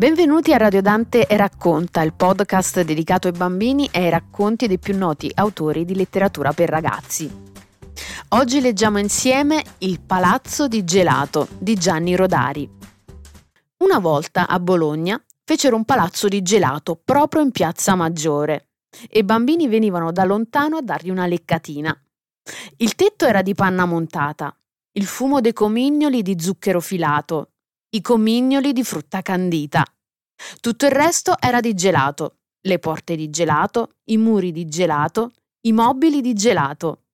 Benvenuti a Radio Dante e Racconta, il podcast dedicato ai bambini e ai racconti dei più noti autori di letteratura per ragazzi. Oggi leggiamo insieme Il Palazzo di Gelato di Gianni Rodari. Una volta a Bologna fecero un palazzo di gelato proprio in piazza Maggiore e i bambini venivano da lontano a dargli una leccatina. Il tetto era di panna montata, il fumo dei comignoli di zucchero filato i comignoli di frutta candita. Tutto il resto era di gelato, le porte di gelato, i muri di gelato, i mobili di gelato.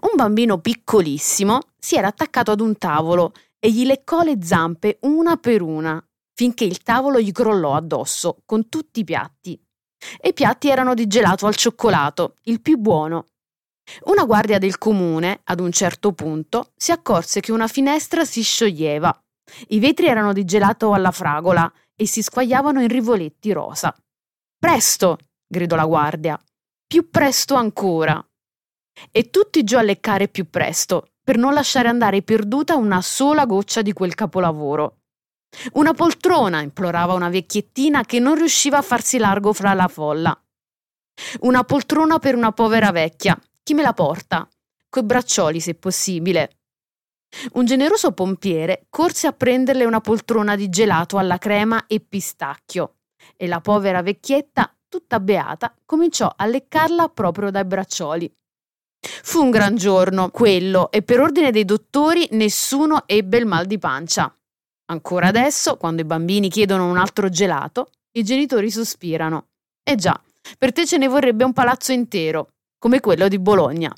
Un bambino piccolissimo si era attaccato ad un tavolo e gli leccò le zampe una per una, finché il tavolo gli crollò addosso con tutti i piatti. E i piatti erano di gelato al cioccolato, il più buono. Una guardia del comune, ad un certo punto, si accorse che una finestra si scioglieva i vetri erano di gelato alla fragola e si squagliavano in rivoletti rosa. Presto! gridò la guardia. Più presto ancora! E tutti giù a leccare più presto, per non lasciare andare perduta una sola goccia di quel capolavoro. Una poltrona, implorava una vecchiettina che non riusciva a farsi largo fra la folla. Una poltrona per una povera vecchia. Chi me la porta? Coi braccioli, se possibile. Un generoso pompiere corse a prenderle una poltrona di gelato alla crema e pistacchio e la povera vecchietta, tutta beata, cominciò a leccarla proprio dai braccioli. Fu un gran giorno, quello, e per ordine dei dottori nessuno ebbe il mal di pancia. Ancora adesso, quando i bambini chiedono un altro gelato, i genitori sospirano. Eh già, per te ce ne vorrebbe un palazzo intero, come quello di Bologna.